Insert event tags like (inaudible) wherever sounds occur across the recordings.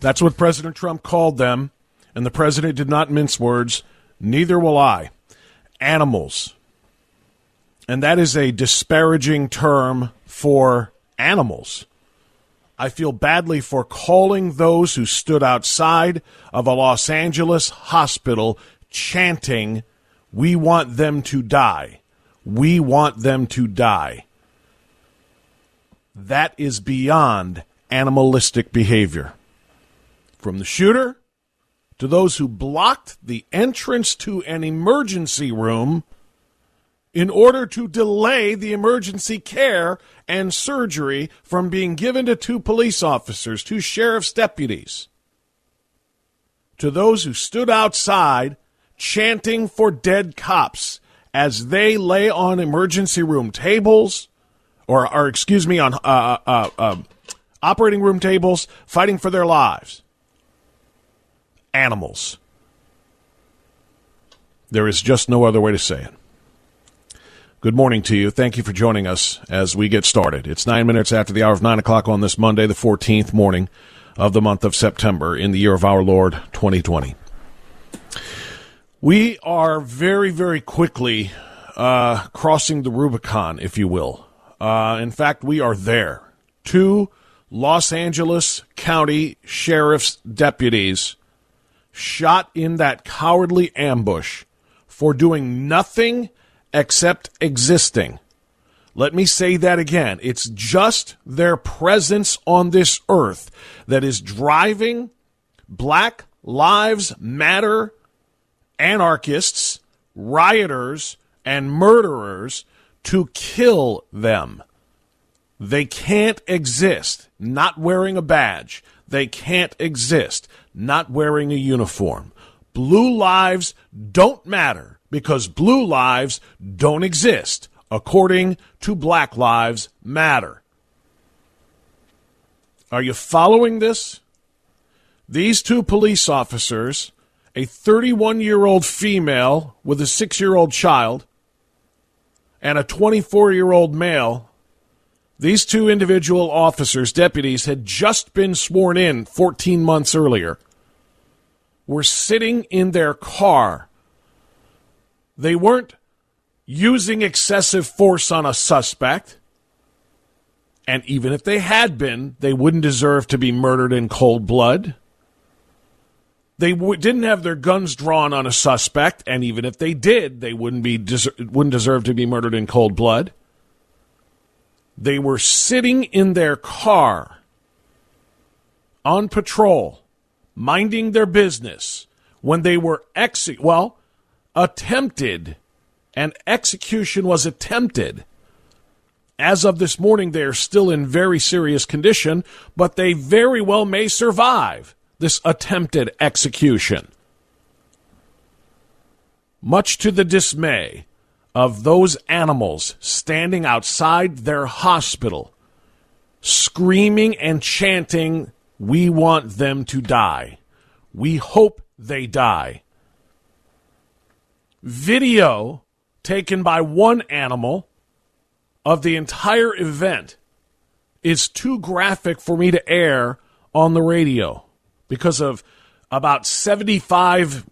That's what President Trump called them, and the president did not mince words. Neither will I. Animals. And that is a disparaging term for animals. I feel badly for calling those who stood outside of a Los Angeles hospital chanting, We want them to die. We want them to die. That is beyond animalistic behavior. From the shooter to those who blocked the entrance to an emergency room in order to delay the emergency care and surgery from being given to two police officers, two sheriff's deputies. To those who stood outside chanting for dead cops as they lay on emergency room tables, or, or excuse me, on uh, uh, uh, operating room tables, fighting for their lives. Animals. There is just no other way to say it. Good morning to you. Thank you for joining us as we get started. It's nine minutes after the hour of nine o'clock on this Monday, the 14th morning of the month of September in the year of our Lord 2020. We are very, very quickly uh, crossing the Rubicon, if you will. Uh, in fact, we are there. Two Los Angeles County Sheriff's deputies shot in that cowardly ambush for doing nothing except existing. Let me say that again. It's just their presence on this earth that is driving Black Lives Matter anarchists, rioters, and murderers to kill them. They can't exist not wearing a badge. They can't exist not wearing a uniform. Blue lives don't matter because blue lives don't exist according to Black Lives Matter. Are you following this? These two police officers, a 31 year old female with a six year old child, and a 24 year old male, these two individual officers, deputies, had just been sworn in 14 months earlier, were sitting in their car. They weren't using excessive force on a suspect. And even if they had been, they wouldn't deserve to be murdered in cold blood. They w- didn't have their guns drawn on a suspect, and even if they did, they wouldn't be des- wouldn't deserve to be murdered in cold blood. They were sitting in their car on patrol, minding their business, when they were ex well attempted, and execution was attempted. As of this morning, they are still in very serious condition, but they very well may survive this attempted execution. Much to the dismay of those animals standing outside their hospital, screaming and chanting, We want them to die. We hope they die. video taken by one animal of the entire event is too graphic for me to air on the radio because of about 75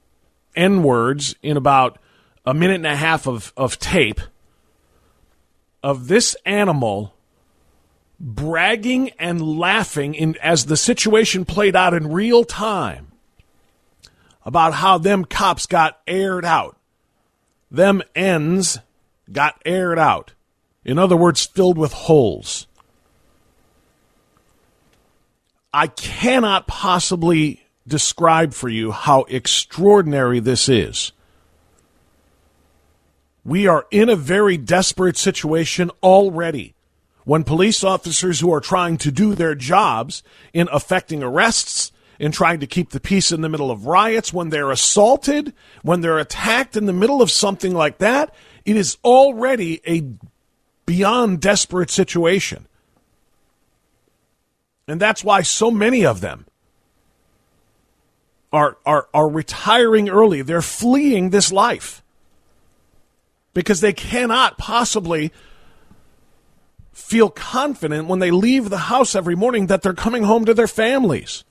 N words in about a minute and a half of, of tape of this animal bragging and laughing in, as the situation played out in real time about how them cops got aired out. Them ends got aired out. In other words, filled with holes. I cannot possibly describe for you how extraordinary this is. We are in a very desperate situation already when police officers who are trying to do their jobs in effecting arrests, in trying to keep the peace in the middle of riots, when they're assaulted, when they're attacked in the middle of something like that, it is already a beyond desperate situation. And that's why so many of them are, are, are retiring early. They're fleeing this life because they cannot possibly feel confident when they leave the house every morning that they're coming home to their families.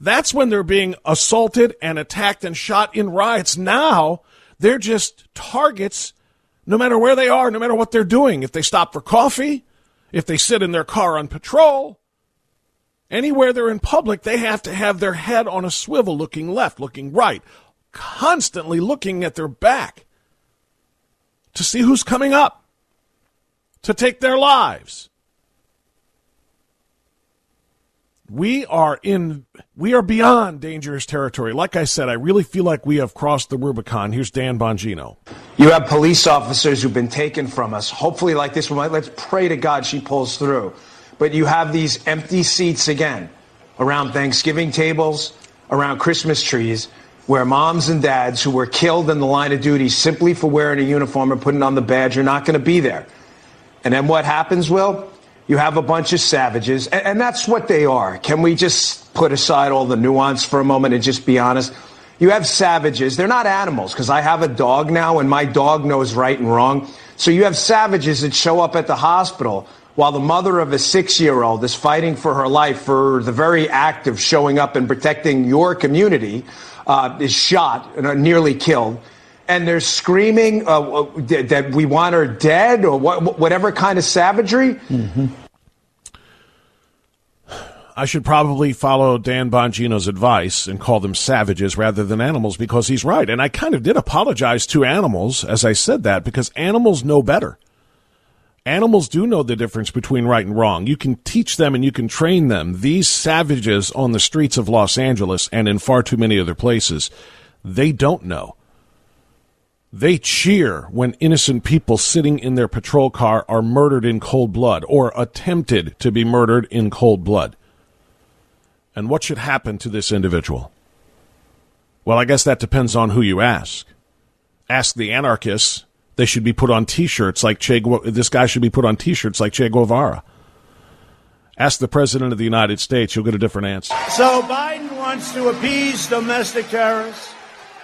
That's when they're being assaulted and attacked and shot in riots. Now they're just targets no matter where they are, no matter what they're doing. If they stop for coffee, if they sit in their car on patrol, Anywhere they're in public, they have to have their head on a swivel, looking left, looking right, constantly looking at their back to see who's coming up to take their lives. We are in we are beyond dangerous territory. Like I said, I really feel like we have crossed the Rubicon. Here's Dan Bongino. You have police officers who've been taken from us. Hopefully like this one, let's pray to God she pulls through but you have these empty seats again around Thanksgiving tables, around Christmas trees, where moms and dads who were killed in the line of duty simply for wearing a uniform and putting on the badge are not going to be there. And then what happens, Will? You have a bunch of savages, and, and that's what they are. Can we just put aside all the nuance for a moment and just be honest? You have savages. They're not animals because I have a dog now and my dog knows right and wrong. So you have savages that show up at the hospital while the mother of a six year old is fighting for her life for the very act of showing up and protecting your community, uh, is shot and uh, nearly killed. And they're screaming uh, uh that we want her dead or whatever kind of savagery. Mm-hmm. I should probably follow Dan Bongino's advice and call them savages rather than animals because he's right. And I kind of did apologize to animals as I said that because animals know better. Animals do know the difference between right and wrong. You can teach them and you can train them. These savages on the streets of Los Angeles and in far too many other places, they don't know. They cheer when innocent people sitting in their patrol car are murdered in cold blood or attempted to be murdered in cold blood. And what should happen to this individual? Well, I guess that depends on who you ask. Ask the anarchists they should be put on T-shirts like Che. This guy should be put on T-shirts like Che Guevara. Ask the president of the United States; you'll get a different answer. So Biden wants to appease domestic terrorists,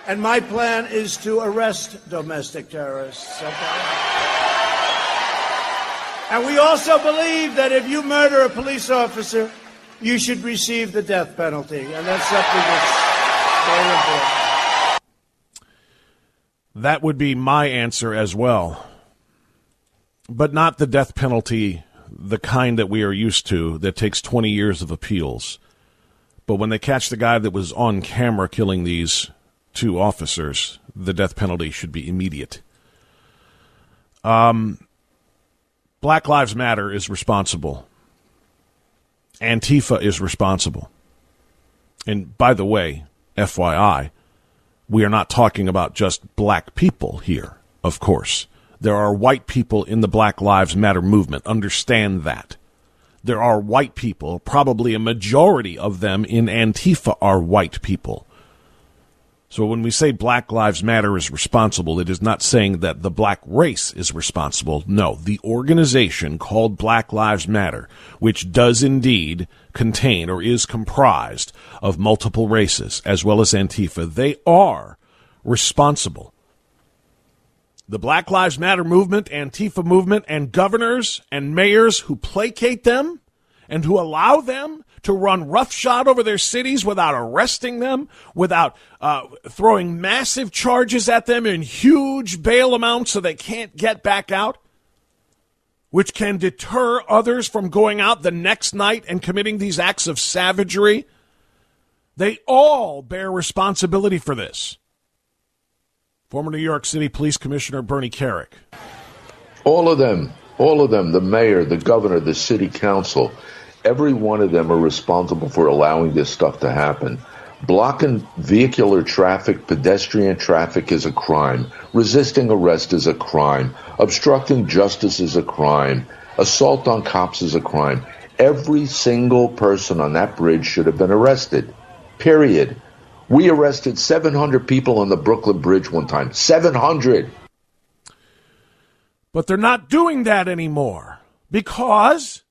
and my plan is to arrest domestic terrorists. Okay? And we also believe that if you murder a police officer, you should receive the death penalty, and that's something that's very important. That would be my answer as well. But not the death penalty, the kind that we are used to, that takes 20 years of appeals. But when they catch the guy that was on camera killing these two officers, the death penalty should be immediate. Um, Black Lives Matter is responsible. Antifa is responsible. And by the way, FYI, we are not talking about just black people here, of course. There are white people in the Black Lives Matter movement. Understand that. There are white people, probably a majority of them in Antifa are white people. So when we say Black Lives Matter is responsible, it is not saying that the black race is responsible. No, the organization called Black Lives Matter, which does indeed contain or is comprised of multiple races as well as Antifa, they are responsible the Black Lives Matter movement, Antifa movement, and governors and mayors who placate them and who allow them to run roughshod over their cities without arresting them, without uh, throwing massive charges at them in huge bail amounts so they can't get back out, which can deter others from going out the next night and committing these acts of savagery. They all bear responsibility for this. Former New York City Police Commissioner Bernie Kerik. All of them, all of them, the mayor, the governor, the city council, every one of them are responsible for allowing this stuff to happen. Blocking vehicular traffic, pedestrian traffic is a crime. Resisting arrest is a crime. Obstructing justice is a crime. Assault on cops is a crime. Every single person on that bridge should have been arrested. Period. We arrested 700 people on the Brooklyn Bridge one time. 700. But they're not doing that anymore because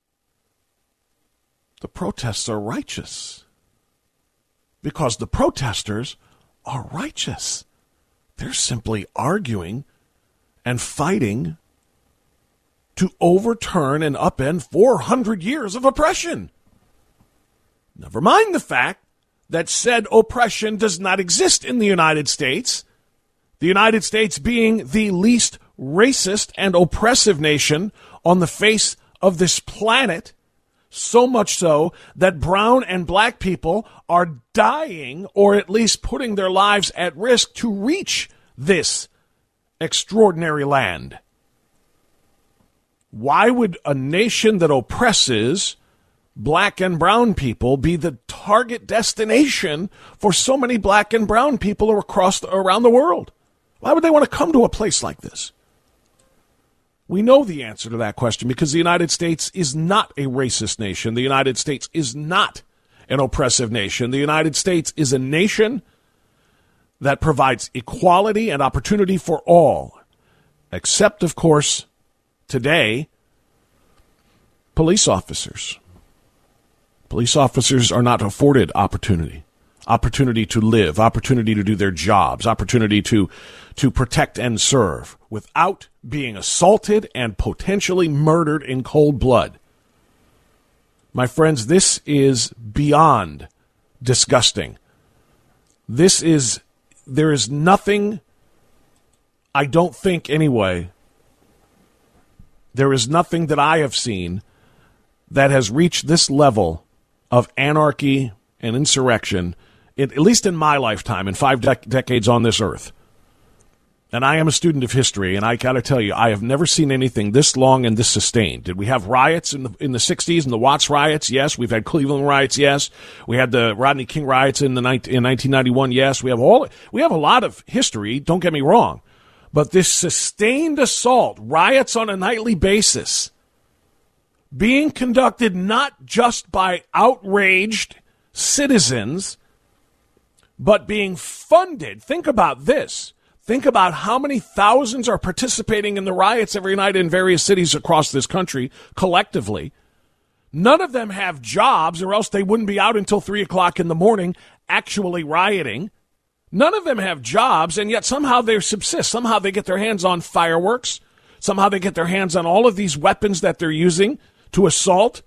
the protests are righteous. Because the protesters are righteous. They're simply arguing and fighting to overturn and upend 400 years of oppression. Never mind the fact that said oppression does not exist in the United States. The United States being the least racist and oppressive nation on the face of this planet, so much so that brown and black people are dying or at least putting their lives at risk to reach this extraordinary land. Why would a nation that oppresses black and brown people be the target destination for so many black and brown people across the, around the world? Why would they want to come to a place like this? We know the answer to that question because the United States is not a racist nation. The United States is not an oppressive nation. The United States is a nation that provides equality and opportunity for all, except, of course, today, police officers. Police officers are not afforded opportunity opportunity to live, opportunity to do their jobs, opportunity to to protect and serve without being assaulted and potentially murdered in cold blood. My friends, this is beyond disgusting. This is there is nothing I don't think anyway there is nothing that I have seen that has reached this level of anarchy and insurrection, at least in my lifetime, in five dec- decades on this earth. And I am a student of history, and I got to tell you, I have never seen anything this long and this sustained. Did we have riots in the in the '60s and the Watts riots? Yes. We've had Cleveland riots. Yes. We had the Rodney King riots in the in 1991. Yes. We have all we have a lot of history. Don't get me wrong, but this sustained assault, riots on a nightly basis, being conducted not just by outraged citizens, but being funded. Think about this. Think about how many thousands are participating in the riots every night in various cities across this country collectively. None of them have jobs, or else they wouldn't be out until 3 o'clock in the morning actually rioting. None of them have jobs, and yet somehow they subsist. Somehow they get their hands on fireworks. Somehow they get their hands on all of these weapons that they're using to assault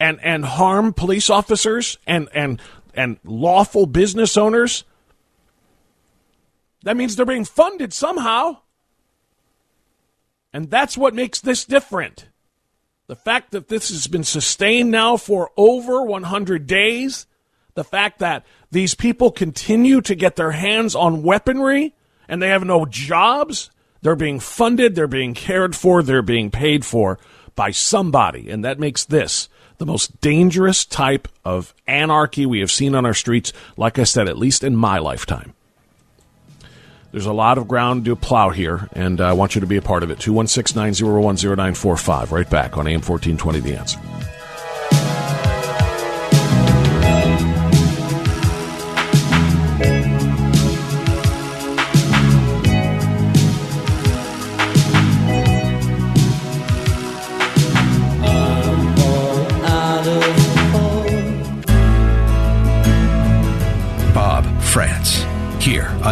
and, and harm police officers and, and, and lawful business owners. That means they're being funded somehow. And that's what makes this different. The fact that this has been sustained now for over 100 days, the fact that these people continue to get their hands on weaponry and they have no jobs, they're being funded, they're being cared for, they're being paid for by somebody. And that makes this the most dangerous type of anarchy we have seen on our streets, like I said, at least in my lifetime. There's a lot of ground to plow here, and I want you to be a part of it. 216 901 0945. Right back on AM 1420 The Answer.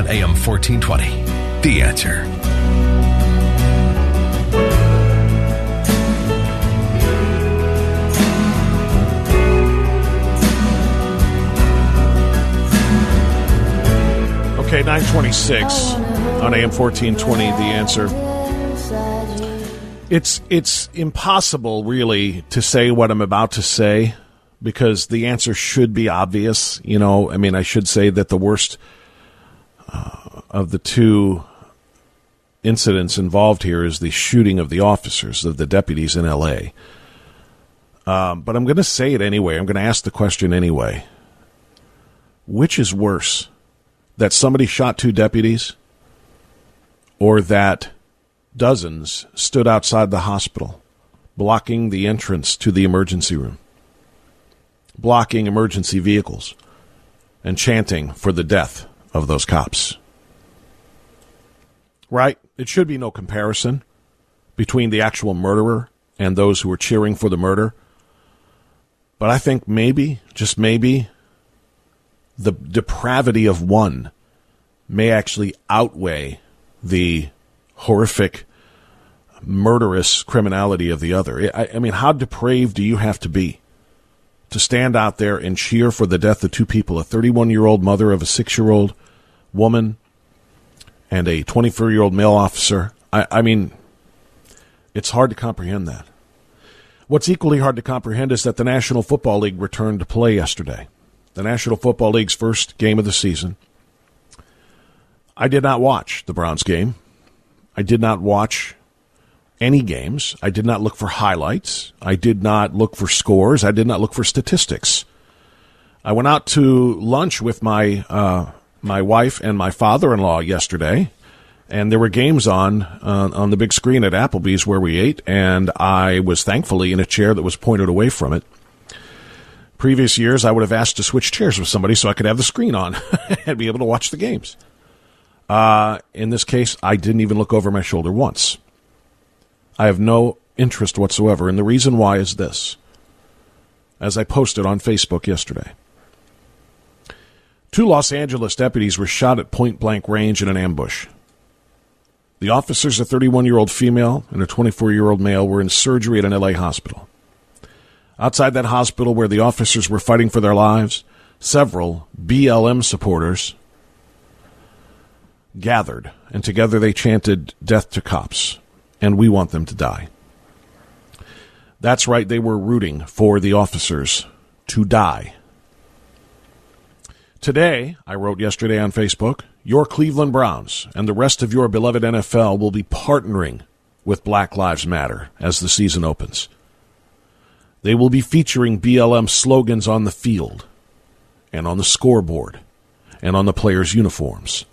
on AM 1420. The answer. Okay, 926 on AM 1420, The Answer. It's, it's impossible, really, to say what I'm about to say because the answer should be obvious. You know, I mean, I should say that the worst – uh, of the two incidents involved here is the shooting of the officers, of the deputies in L.A. Um, but I'm going to say it anyway. I'm going to ask the question anyway. Which is worse? That somebody shot two deputies or that dozens stood outside the hospital, blocking the entrance to the emergency room, blocking emergency vehicles, and chanting for the death of those cops? Right? It should be no comparison between the actual murderer and those who were cheering for the murder. But I think maybe, just maybe, the depravity of one may actually outweigh the horrific, murderous criminality of the other. I, I, mean, how depraved do you have to be to stand out there and cheer for the death of two people a 31 year old mother of a six year old woman and a 24 year old male officer? I, I mean, it's hard to comprehend that. What's equally hard to comprehend is that the National Football League returned to play yesterday the National Football League's first game of the season. I did not watch the Browns game. I did not watch any games. I did not look for highlights. I did not look for scores. I did not look for statistics. I went out to lunch with my uh, my wife and my father-in-law yesterday, and there were games on uh, on the big screen at Applebee's where we ate, and I was thankfully in a chair that was pointed away from it. Previous years, I would have asked to switch chairs with somebody so I could have the screen on (laughs) and be able to watch the games. Uh, in this case, I didn't even look over my shoulder once. I have no interest whatsoever, and the reason why is this. As I posted on Facebook yesterday, two Los Angeles deputies were shot at point blank range in an ambush. The officers, a 31 year old female and a 24 year old male, were in surgery at an LA hospital. Outside that hospital where the officers were fighting for their lives, several BLM supporters gathered, and together they chanted, Death to cops, and we want them to die. That's right, they were rooting for the officers to die. Today, I wrote yesterday on Facebook, your Cleveland Browns and the rest of your beloved NFL will be partnering with Black Lives Matter as the season opens. They will be featuring BLM slogans on the field and on the scoreboard and on the players' uniforms.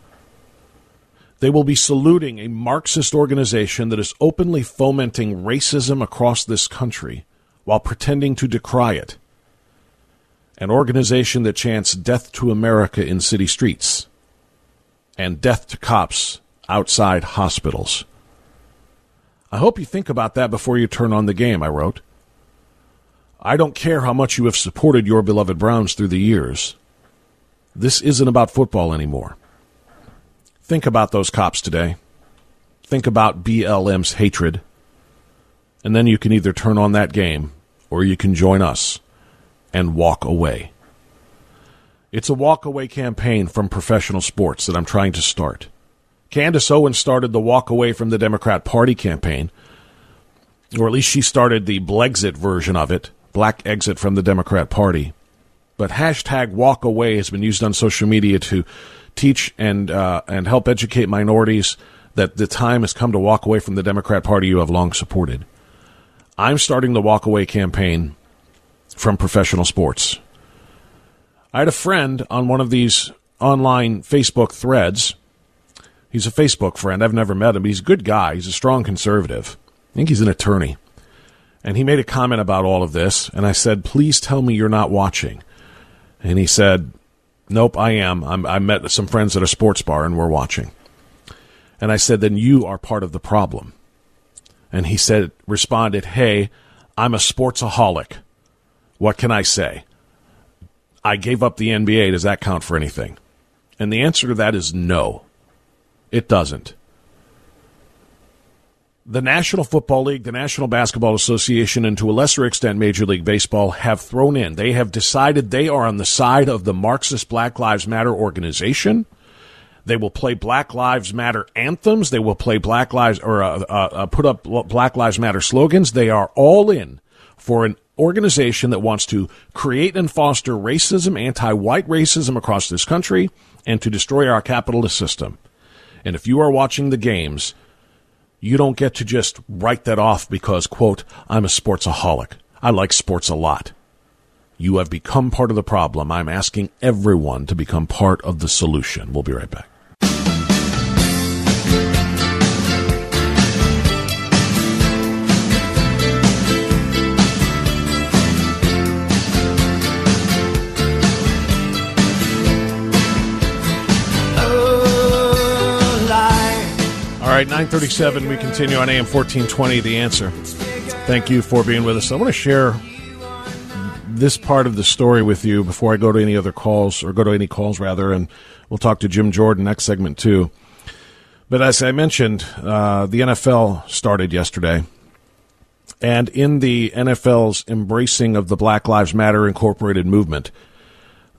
They will be saluting a Marxist organization that is openly fomenting racism across this country while pretending to decry it. An organization that chants death to America in city streets and death to cops outside hospitals. I hope you think about that before you turn on the game, I wrote. I don't care how much you have supported your beloved Browns through the years. This isn't about football anymore. Think about those cops today. Think about BLM's hatred. And then you can either turn on that game or you can join us and walk away. It's a walk away campaign from professional sports that I'm trying to start. Candace Owens started the walk away from the Democrat Party campaign, or at least she started the Blexit version of it black exit from the Democrat Party. But hashtag walk away has been used on social media to teach and uh, and help educate minorities that the time has come to walk away from the Democrat Party you have long supported. I'm starting the walk away campaign from professional sports. I had a friend on one of these online Facebook threads. He's a Facebook friend. I've never met him, but he's a good guy. He's a strong conservative. I think he's an attorney. And he made a comment about all of this, and I said, "Please tell me you're not watching." And he said, "Nope, I am. I'm, I met some friends at a sports bar, and we're watching." And I said, "Then you are part of the problem." And he said, responded, "Hey, I'm a sportsaholic. What can I say? I gave up the NBA. Does that count for anything?" And the answer to that is no. It doesn't the National Football League, the National Basketball Association, and to a lesser extent Major League Baseball have thrown in. They have decided they are on the side of the Marxist Black Lives Matter organization. They will play Black Lives Matter anthems. They will play Black Lives or uh, uh, uh, put up Black Lives Matter slogans. They are all in for an organization that wants to create and foster racism, anti-white racism across this country, and to destroy our capitalist system. And if you are watching the games, you don't get to just write that off because, quote, I'm a sportsaholic. I like sports a lot. You have become part of the problem. I'm asking everyone to become part of the solution. We'll be right back. Right, 937, we continue on AM 1420, The Answer. Thank you for being with us. I want to share this part of the story with you before I go to any other calls, or go to any calls, rather, and we'll talk to Jim Jordan next segment, too. But as I mentioned, uh, the NFL started yesterday. And in the NFL's embracing of the Black Lives Matter Incorporated movement,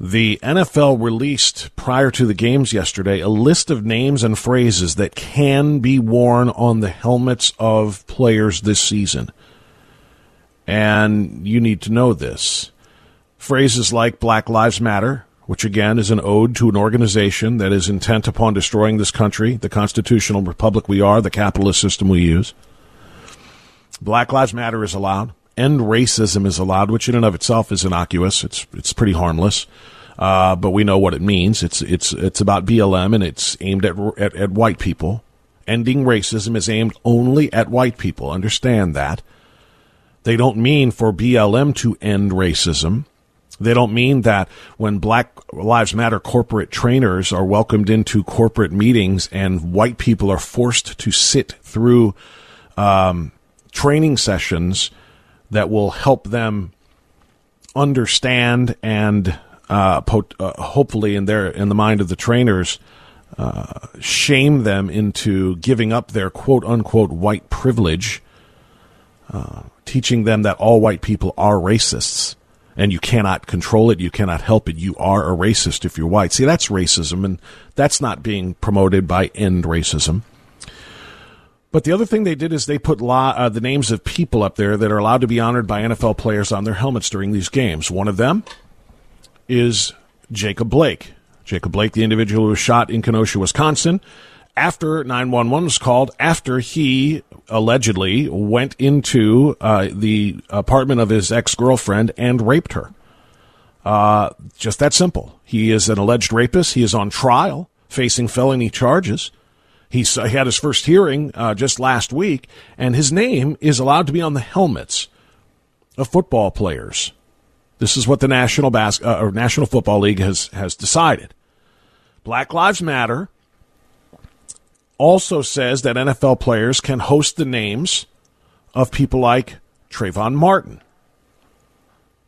the NFL released prior to the games yesterday a list of names and phrases that can be worn on the helmets of players this season. And you need to know this. Phrases like Black Lives Matter, which again is an ode to an organization that is intent upon destroying this country, the constitutional republic we are, the capitalist system we use. Black Lives Matter is allowed end racism is allowed, which in and of itself is innocuous. It's it's pretty harmless, uh, but we know what it means. It's it's it's about BLM and it's aimed at, at at white people. Ending racism is aimed only at white people. Understand that. They don't mean for BLM to end racism. They don't mean that when Black Lives Matter corporate trainers are welcomed into corporate meetings and white people are forced to sit through um, training sessions that will help them understand and uh, pot- uh, hopefully in their in the mind of the trainers uh, shame them into giving up their quote unquote white privilege, uh, teaching them that all white people are racists and you cannot control it, you cannot help it. You are a racist if you're white. See, that's racism, and that's not being promoted by End Racism. But the other thing they did is they put uh, the names of people up there that are allowed to be honored by NFL players on their helmets during these games. One of them is Jacob Blake. Jacob Blake, the individual who was shot in Kenosha, Wisconsin, after 911 was called, after he allegedly went into uh, the apartment of his ex girlfriend and raped her. Uh, just that simple. He is an alleged rapist. He is on trial, facing felony charges. He had his first hearing uh, just last week, and his name is allowed to be on the helmets of football players. This is what the National Bas- uh, or National Football League has has decided. Black Lives Matter also says that NFL players can host the names of people like Trayvon Martin,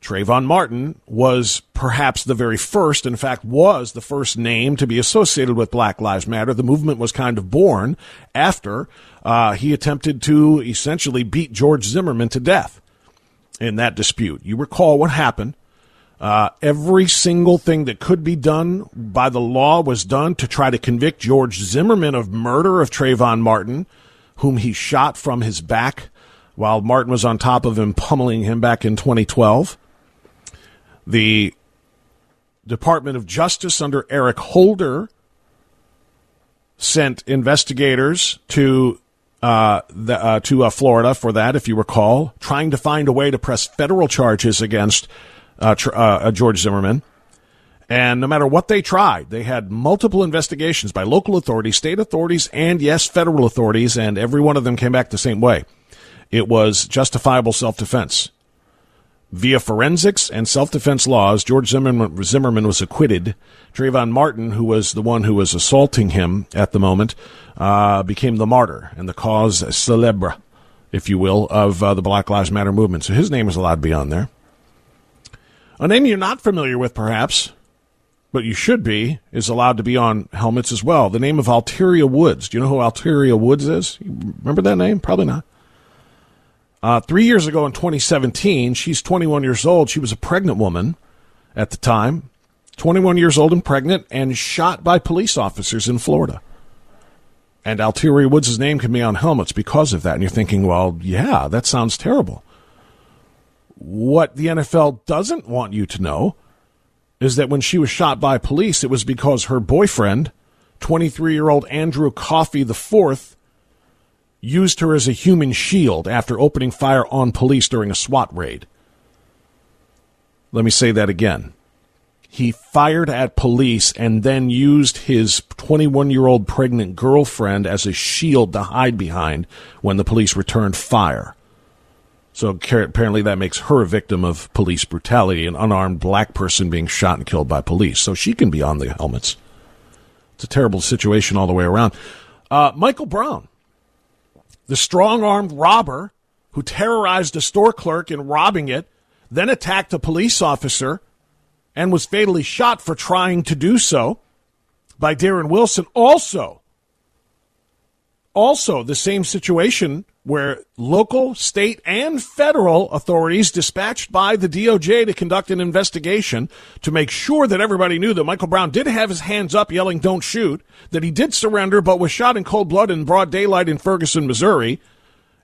Trayvon Martin was perhaps the very first, in fact, was the first name to be associated with Black Lives Matter. The movement was kind of born after uh, he attempted to essentially beat George Zimmerman to death in that dispute. You recall what happened. Uh, every single thing that could be done by the law was done to try to convict George Zimmerman of murder of Trayvon Martin, whom he shot from his back while Martin was on top of him, pummeling him back in 2012. The Department of Justice under Eric Holder sent investigators to uh, the, uh, to uh, Florida for that, if you recall, trying to find a way to press federal charges against uh, tr- uh, George Zimmerman. And no matter what they tried, they had multiple investigations by local authorities, state authorities, and yes, federal authorities, and every one of them came back the same way. It was justifiable self defense. Via forensics and self defense laws, George Zimmerman, Zimmerman, was acquitted. Trayvon Martin, who was the one who was assaulting him at the moment, uh, became the martyr and the cause celebre, if you will, of uh, the Black Lives Matter movement. So his name is allowed to be on there. A name you're not familiar with, perhaps, but you should be, is allowed to be on helmets as well. The name of Alteria Woods. Do you know who Alteria Woods is? Remember that name? Probably not. Uh, three years ago in 2017, she's 21 years old. She was a pregnant woman at the time. 21 years old and pregnant, and shot by police officers in Florida. And Alteria Woods' name can be on helmets because of that. And you're thinking, well, yeah, that sounds terrible. What the NFL doesn't want you to know is that when she was shot by police, it was because her boyfriend, 23 year old Andrew Coffey IV, used her as a human shield after opening fire on police during a SWAT raid. Let me say that again. He fired at police and then used his 21 year old pregnant girlfriend as a shield to hide behind when the police returned fire. So apparently that makes her a victim of police brutality, an unarmed black person being shot and killed by police. So she can be on the helmets. It's a terrible situation all the way around. Uh, Michael Brown, the strong armed robber who terrorized a store clerk in robbing it, then attacked a police officer and was fatally shot for trying to do so by Darren Wilson, also also the same situation where local, state, and federal authorities dispatched by the DOJ to conduct an investigation to make sure that everybody knew that Michael Brown did have his hands up yelling, don't shoot, that he did surrender but was shot in cold blood in broad daylight in Ferguson, Missouri.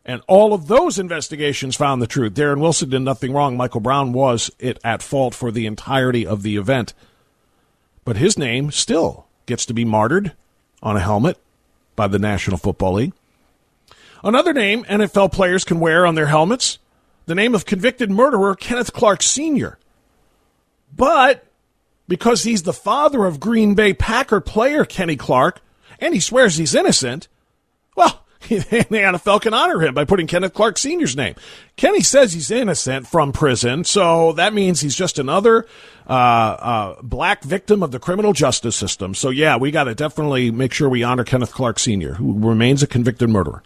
And all of those investigations found the truth. Darren Wilson did nothing wrong. Michael Brown was it at fault for the entirety of the event. But his name still gets to be martyred on a helmet by the National Football League. Another name NFL players can wear on their helmets the name of convicted murderer Kenneth Clark Sr. But because he's the father of Green Bay Packer player Kenny Clark, and he swears he's innocent, well, (laughs) the NFL can honor him by putting Kenneth Clark Sr.'s name. Kenny says he's innocent from prison, so that means he's just another uh, uh, black victim of the criminal justice system. So, yeah, we got to definitely make sure we honor Kenneth Clark Sr., who remains a convicted murderer.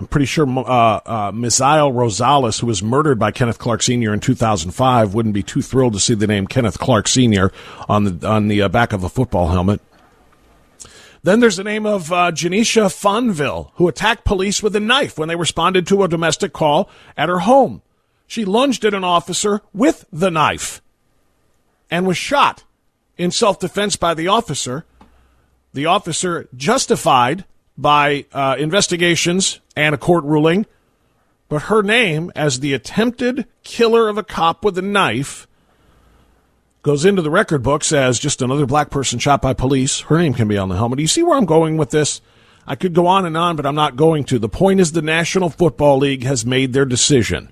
I'm pretty sure uh, uh, Misael Rosales, who was murdered by Kenneth Clark Sr. in 2005, wouldn't be too thrilled to see the name Kenneth Clark Sr. on the on the uh, back of a football helmet. Then there's the name of uh, Janisha Fonville, who attacked police with a knife when they responded to a domestic call at her home. She lunged at an officer with the knife and was shot in self defense by the officer. The officer justified by uh, investigations and a court ruling, but her name as the attempted killer of a cop with a knife goes into the record books as just another black person shot by police. Her name can be on the helmet. Do you see where I'm going with this? I could go on and on, but I'm not going to. The point is the National Football League has made their decision.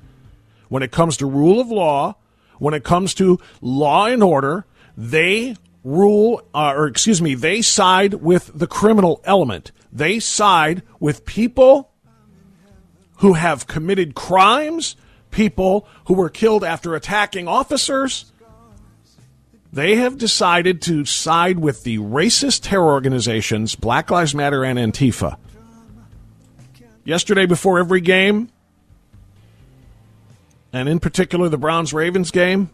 When it comes to rule of law, when it comes to law and order, they rule, uh, or excuse me, they side with the criminal element. They side with people who have committed crimes, people who were killed after attacking officers, they have decided to side with the racist terror organizations Black Lives Matter and Antifa. Yesterday, before every game, and in particular the Browns Ravens game,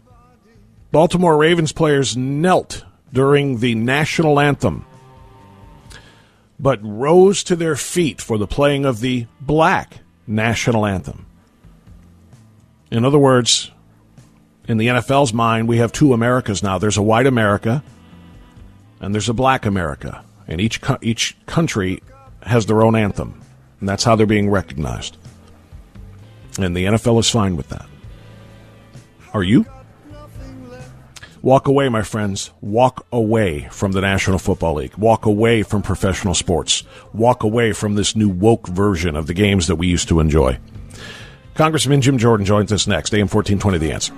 Baltimore Ravens players knelt during the national anthem, but rose to their feet for the playing of the black national anthem. In other words, in the NFL's mind, we have two Americas now. There's a white America, and there's a black America, and each co- each country has their own anthem, and that's how they're being recognized. And the NFL is fine with that. Are you? Walk away, my friends. Walk away from the National Football League. Walk away from professional sports. Walk away from this new woke version of the games that we used to enjoy. Congressman Jim Jordan joins us next. AM 1420, The Answer.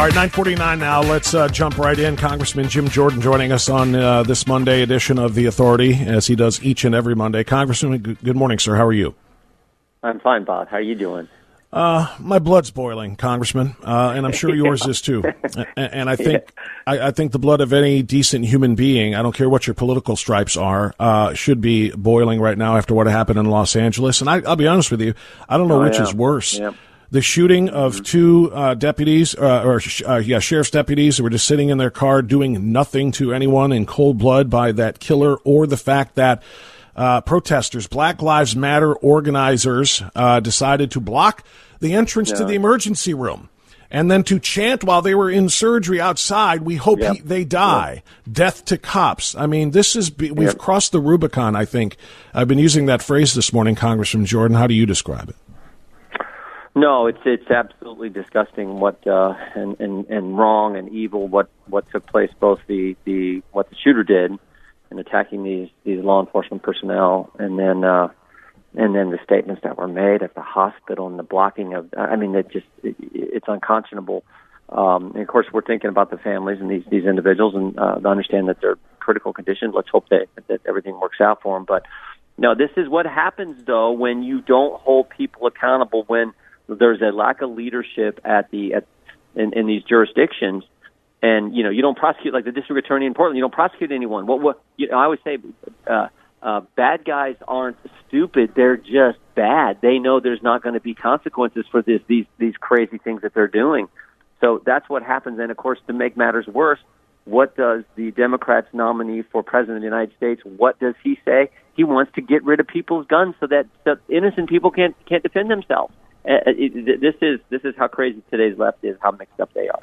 All right, 949 now. Let's uh, jump right in. Congressman Jim Jordan joining us on uh, this Monday edition of The Authority, as he does each and every Monday. Congressman, g- good morning, sir. How are you? I'm fine, Bob. How are you doing? Uh, my blood's boiling, Congressman, uh, and I'm sure yours is too. (laughs) And, and I think I, I think the blood of any decent human being, I don't care what your political stripes are, uh, should be boiling right now after what happened in Los Angeles. And I, I'll be honest with you, I don't know Oh, which yeah. is worse. Yeah. The shooting of two uh, deputies, uh, or uh, yeah, sheriff's deputies who were just sitting in their car doing nothing to anyone in cold blood by that killer, or the fact that uh, protesters, Black Lives Matter organizers, uh, decided to block the entrance to the emergency room. And then to chant while they were in surgery outside, we hope Yep. he, they die. Death to cops. I mean, this is, we've Yep. crossed the Rubicon, I think. I've been using that phrase this morning, Congressman Jordan. How do you describe it? No, it's it's absolutely disgusting what uh, and, and and wrong and evil what what took place. Both the the what the shooter did in attacking these these law enforcement personnel, and then uh, and then the statements that were made at the hospital and the blocking of. I mean, it just it, it's unconscionable. Um, and of course, we're thinking about the families and these these individuals, and uh, understand that they're critical condition. Let's hope that that everything works out for them. But no, this is what happens though when you don't hold people accountable. When there's a lack of leadership at the at in, in these jurisdictions, and you know you don't prosecute like the district attorney in Portland. You don't prosecute anyone. What what you know, I always say, uh, uh, bad guys aren't stupid. They're just bad. They know there's not going to be consequences for this these these crazy things that they're doing. So that's what happens. And of course, to make matters worse, what does the Democrats nominee for president of the United States? What does he say? He wants to get rid of people's guns so that, that innocent people can't can't defend themselves. Uh, it, this is this is how crazy today's left is. How mixed up they are.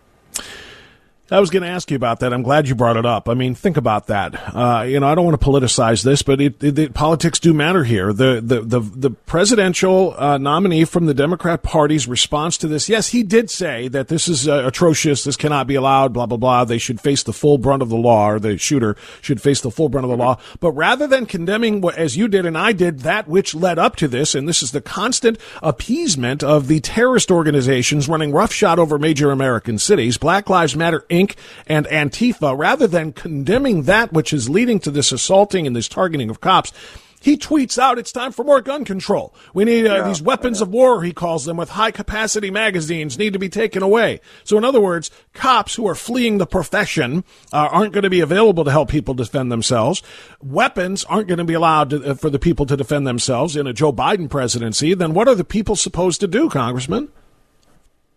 I was going to ask you about that. I'm glad you brought it up. I mean, think about that. Uh, you know, I don't want to politicize this, but it, it, it, politics do matter here. The the the, the presidential uh, nominee from the Democrat Party's response to this, yes, he did say that this is uh, atrocious. This cannot be allowed. Blah blah blah. They should face the full brunt of the law, or the shooter should face the full brunt of the law. But rather than condemning, what, as you did and I did, that which led up to this, and this is the constant appeasement of the terrorist organizations running roughshod over major American cities, Black Lives Matter Inc. and Antifa, rather than condemning that which is leading to this assaulting and this targeting of cops, he tweets out, it's time for more gun control. We need uh, these weapons of war, he calls them, with high capacity magazines need to be taken away. So in other words, cops who are fleeing the profession uh, aren't going to be available to help people defend themselves. Weapons aren't going to be allowed to, uh, for the people to defend themselves in a Joe Biden presidency. Then what are the people supposed to do, Congressman?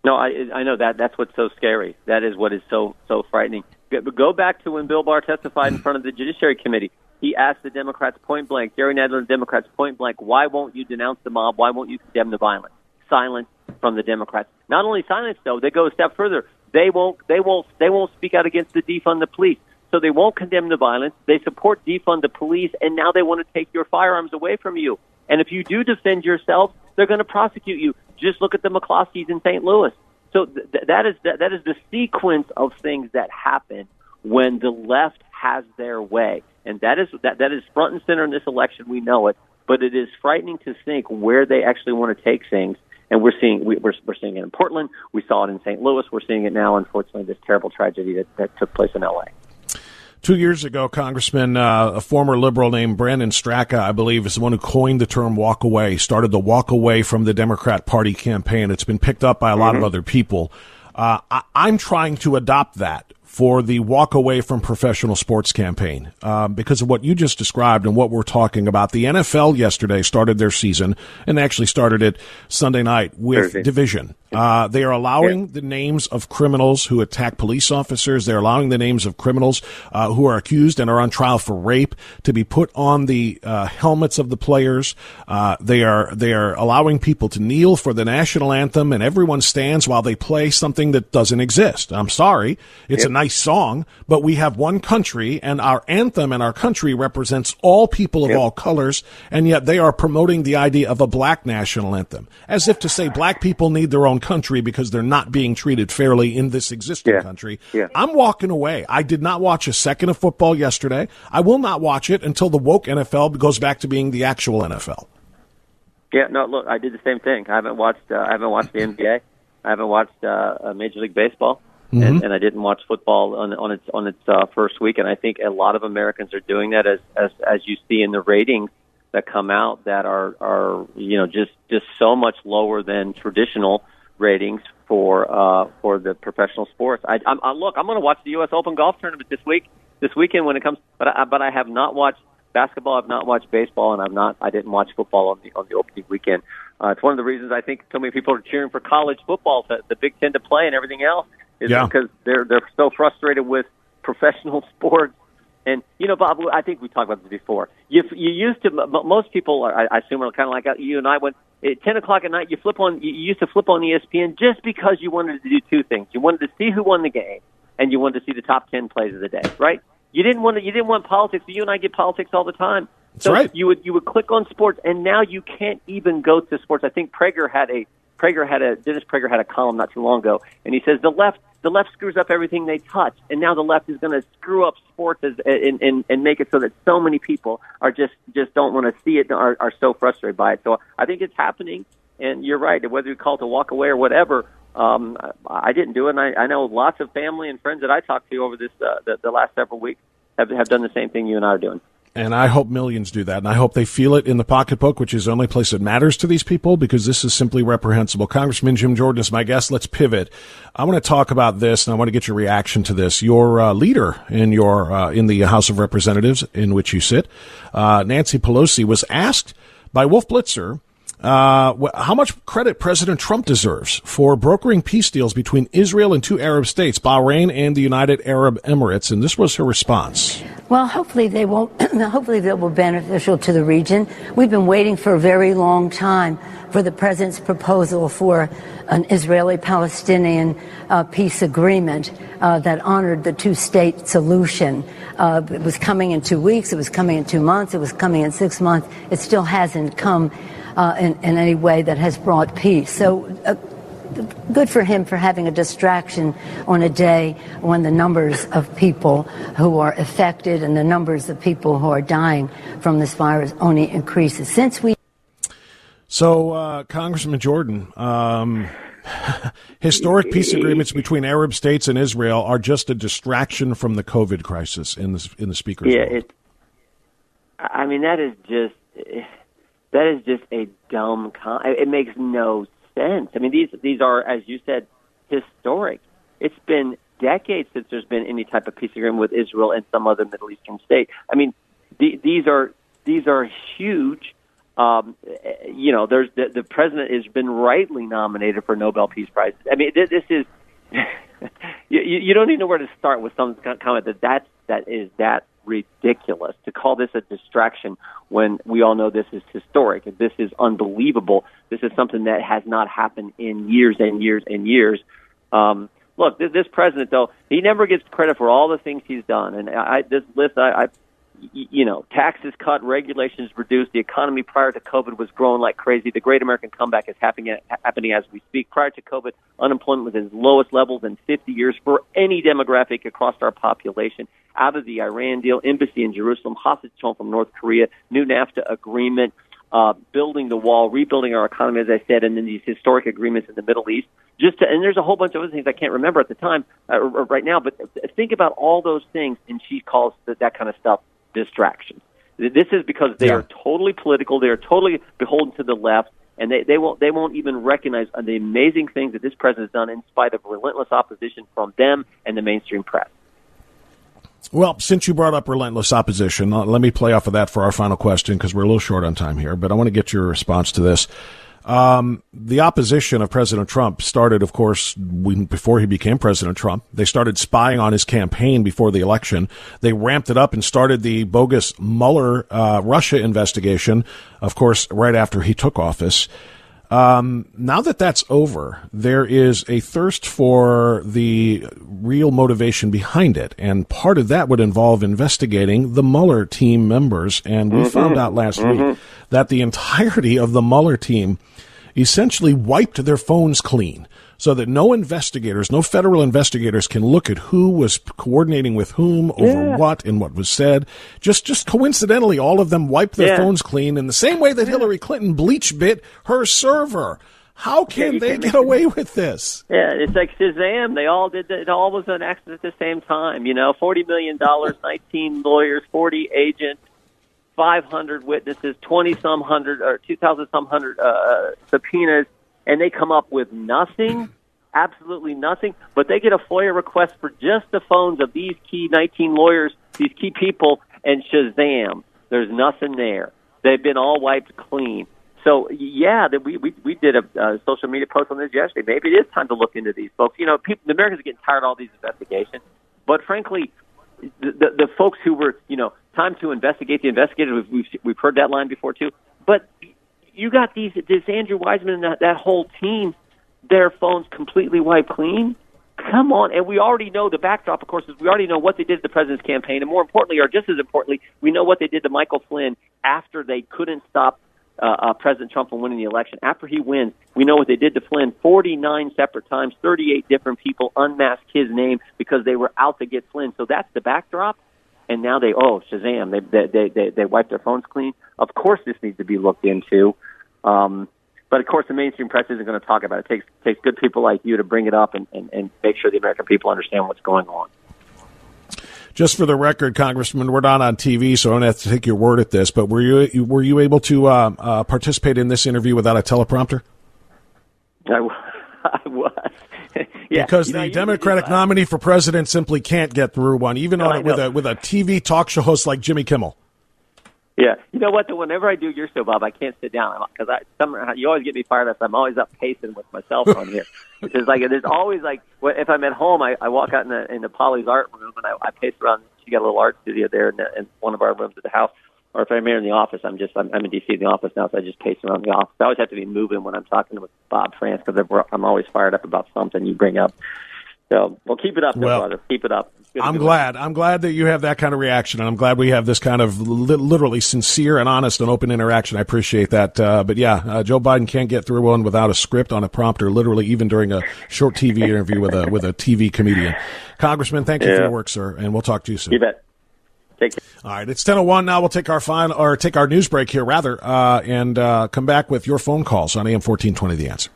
No, I I know that that's what's so scary. That is what is so so frightening. Go- back to when Bill Barr testified in front of the Judiciary Committee. He asked the Democrats point blank, Jerry Nadler and the Democrats point blank, why won't you denounce the mob? Why won't you condemn the violence? Silence from the Democrats. Not only silence though, they go a step further. They won't they won't they won't speak out against the defund the police. So they won't condemn the violence. They support defund the police, and now they want to take your firearms away from you. And if you do defend yourself, they're going to prosecute you. Just look at the McCloskeys in St. Louis. So th- that is that, that is the sequence of things that happen when the left has their way, and that is that that is front and center in this election. We know it, but it is frightening to think where they actually want to take things. And we're seeing we, we're we're seeing it in Portland. We saw it in St. Louis. We're seeing it now. Unfortunately, this terrible tragedy that, that took place in L.A. Two years ago, Congressman, uh, a former liberal named Brandon Straka, I believe, is the one who coined the term walk away, started the walk away from the Democrat Party campaign. It's been picked up by a lot of other people. Uh, I, I'm trying to adopt that for the walk away from professional sports campaign uh, because of what you just described and what we're talking about. The NFL yesterday started their season and actually started it Sunday night with Thursday. division. Uh, they are allowing the names of criminals who attack police officers. They're allowing the names of criminals uh, who are accused and are on trial for rape to be put on the uh, helmets of the players. Uh, they are they are allowing people to kneel for the national anthem, and everyone stands while they play something that doesn't exist. I'm sorry, it's a nice song, but we have one country, and our anthem and our country represents all people of all colors, and yet they are promoting the idea of a black national anthem, as if to say black people need their own country because they're not being treated fairly in this existing Yeah. country. Yeah. I'm walking away. I did not watch a second of football yesterday. I will not watch it until the woke NFL goes back to being the actual NFL. Yeah, no, look, I did the same thing. I haven't watched. Uh, I haven't watched the NBA. I haven't watched uh, uh, Major League Baseball, and, and I didn't watch football on, on its on its uh, first week. And I think a lot of Americans are doing that, as as as you see in the ratings that come out that are are you know just just so much lower than traditional ratings for uh, for the professional sports. I, I'm, I look, I'm going to watch the U.S. Open golf tournament this week, this weekend when it comes. But I, but I have not watched basketball. I've not watched baseball, and I've not. I didn't watch football on the on the opening weekend. Uh, it's one of the reasons I think so many people are cheering for college football, to, the Big Ten to play, and everything else is Yeah. because they're they're so frustrated with professional (laughs) sports. And you know, Bob, I think we talked about this before. You you used to most people, are, I assume, are kind of like you and I. When at ten o'clock at night, you flip on, you used to flip on ESPN just because you wanted to do two things. You wanted to see who won the game, and you wanted to see the top ten plays of the day. Right? You didn't want to, you didn't want politics. You and I get politics all the time. That's so right. you would you would click on sports, and now you can't even go to sports. I think Prager had a Prager had a Dennis Prager had a column not too long ago, and he says the left the left screws up everything they touch, and now the left is going to screw up sports as, and, and and make it so that so many people are just just don't want to see it are, are so frustrated by it. So I think it's happening, and you're right. Whether you call it to walk away or whatever, um, I, I didn't do it. And I, I know lots of family and friends that I talked to over this uh, the, the last several weeks have have done the same thing you and I are doing. And I hope millions do that. And I hope they feel it in the pocketbook, which is the only place that matters to these people because this is simply reprehensible. Congressman Jim Jordan is my guest. Let's pivot. I want to talk about this and I want to get your reaction to this. Your uh, leader in your, uh, in the House of Representatives in which you sit, uh, Nancy Pelosi was asked by Wolf Blitzer, uh, how much credit President Trump deserves for brokering peace deals between Israel and two Arab states, Bahrain and the United Arab Emirates. And this was her response. Well, hopefully they won't. (clears throat) hopefully they will be beneficial to the region. We've been waiting for a very long time for the president's proposal for an Israeli-Palestinian uh, peace agreement uh, that honored the two-state solution. Uh, it was coming in two weeks. It was coming in two months. It was coming in six months. It still hasn't come uh, in, in any way that has brought peace. So. Uh, good for him for having a distraction on a day when the numbers of people who are affected and the numbers of people who are dying from this virus only increases. Since we So, uh, Congressman Jordan, um, (laughs) historic peace agreements between Arab states and Israel are just a distraction from the COVID crisis in the in the speaker's Yeah, world. it. I mean, that is just that is just a dumb. Con- it makes no sense. I mean, these these are, as you said, historic. It's been decades since there's been any type of peace agreement with Israel and some other Middle Eastern state. I mean, the, these are these are huge. Um, you know, there's the, the president has been rightly nominated for Nobel Peace Prize. I mean, this, this is (laughs) you, you don't even know where to start with some comment that that that is that ridiculous to call this a distraction when we all know this is historic this is unbelievable. This is something that has not happened in years and years and years. Um, look, this, this president though he never gets credit for all the things he's done, and I, this list I. I you know, taxes cut, regulations reduced. The economy prior to COVID was growing like crazy. The Great American Comeback is happening happening as we speak. Prior to COVID, unemployment was at its lowest levels in 50 years for any demographic across our population. Out of the Iran deal, embassy in Jerusalem, hostage home from North Korea, new NAFTA agreement, uh, building the wall, rebuilding our economy, as I said, and then these historic agreements in the Middle East. Just to, and there's a whole bunch of other things I can't remember at the time uh, right now, but think about all those things, and she calls that, that kind of stuff distractions. This is because they Yeah. are totally political. They are totally beholden to the left, and they, they won't they won't even recognize the amazing things that this president has done in spite of relentless opposition from them and the mainstream press. Well, since you brought up relentless opposition, uh, let me play off of that for our final question because we're a little short on time here. But I want to get your response to this. Um, the opposition of President Trump started, of course, when, before he became President Trump. They started spying on his campaign before the election. They ramped it up and started the bogus Mueller uh, Russia investigation, of course, right after he took office. Um, now that that's over, there is a thirst for the real motivation behind it. And part of that would involve investigating the Mueller team members. And we found out last week that the entirety of the Mueller team essentially wiped their phones clean so that no investigators, no federal investigators can look at who was coordinating with whom over what and what was said. Just, just coincidentally, all of them wiped their Yeah. phones clean in the same way that Hillary Clinton bleach bit her server. How can they get away with this? Yeah, it's like Shazam. They all did. It all was an accident at the same time. You know, forty million dollars, (laughs) nineteen lawyers, forty agents, five hundred witnesses, twenty some hundred or two thousand some hundred uh, subpoenas, and they come up with nothing, (laughs) absolutely nothing. But they get a FOIA request for just the phones of these key nineteen lawyers, these key people, and Shazam, there's nothing there. They've been all wiped clean. So yeah, that we, we we did a uh, social media post on this yesterday. Maybe it is time to look into these folks. You know, people, the Americans are getting tired of all these investigations. But frankly, the, the the folks who were you know time to investigate the investigators. We've we've, we've heard that line before too. But you got these this Andrew Weissmann and that, that whole team, their phones completely wiped clean. Come on, and we already know the backdrop. Of course, is we already know what they did to the president's campaign, and more importantly, or just as importantly, we know what they did to Michael Flynn after they couldn't stop uh, uh, President Trump from winning the election. After he wins, we know what they did to Flynn 49 separate times, 38 different people unmasked his name because they were out to get Flynn. So that's the backdrop. And now they, oh, Shazam, they, they, they, they, they wiped their phones clean. Of course, this needs to be looked into. Um, but of course, the mainstream press isn't going to talk about it. It takes, takes good people like you to bring it up and, and, and make sure the American people understand what's going on. Just for the record, Congressman, we're not on TV, so I don't have to take your word at this. But were you were you able to uh, uh, participate in this interview without a teleprompter? I, (laughs) I was. Yeah, because you know, the Democratic nominee for president simply can't get through one, even No, on it with a with a TV talk show host like Jimmy Kimmel. Yeah, you know what? Though, Whenever I do your show, Bob, I can't sit down because I somehow you always get me fired up. I'm always up pacing with my cell phone here. (laughs) It's just like there's always like if I'm at home, I, I walk out in the in the Polly's art room and I, I pace around. She got a little art studio there in, the, in one of our rooms at the house. Or if I'm here in the office, I'm just I'm, I'm in DC in the office now, so I just pace around the office. I always have to be moving when I'm talking with Bob Frantz because I'm always fired up about something you bring up. So, well, keep it up, there, Well, brother. Keep it up. It's good to I'm glad. I'm glad that you have that kind of reaction, and I'm glad we have this kind of li- literally sincere and honest and open interaction. I appreciate that. Uh, but yeah, uh, Joe Biden can't get through one without a script on a prompter. Literally, even during a short TV interview with a with a TV comedian. Congressman, thank you for your work, sir, and we'll talk to you soon. You bet. Take care. All right, it's ten oh one now. We'll take our final or take our news break here rather, uh, and uh, come back with your phone calls on AM fourteen twenty. The answer.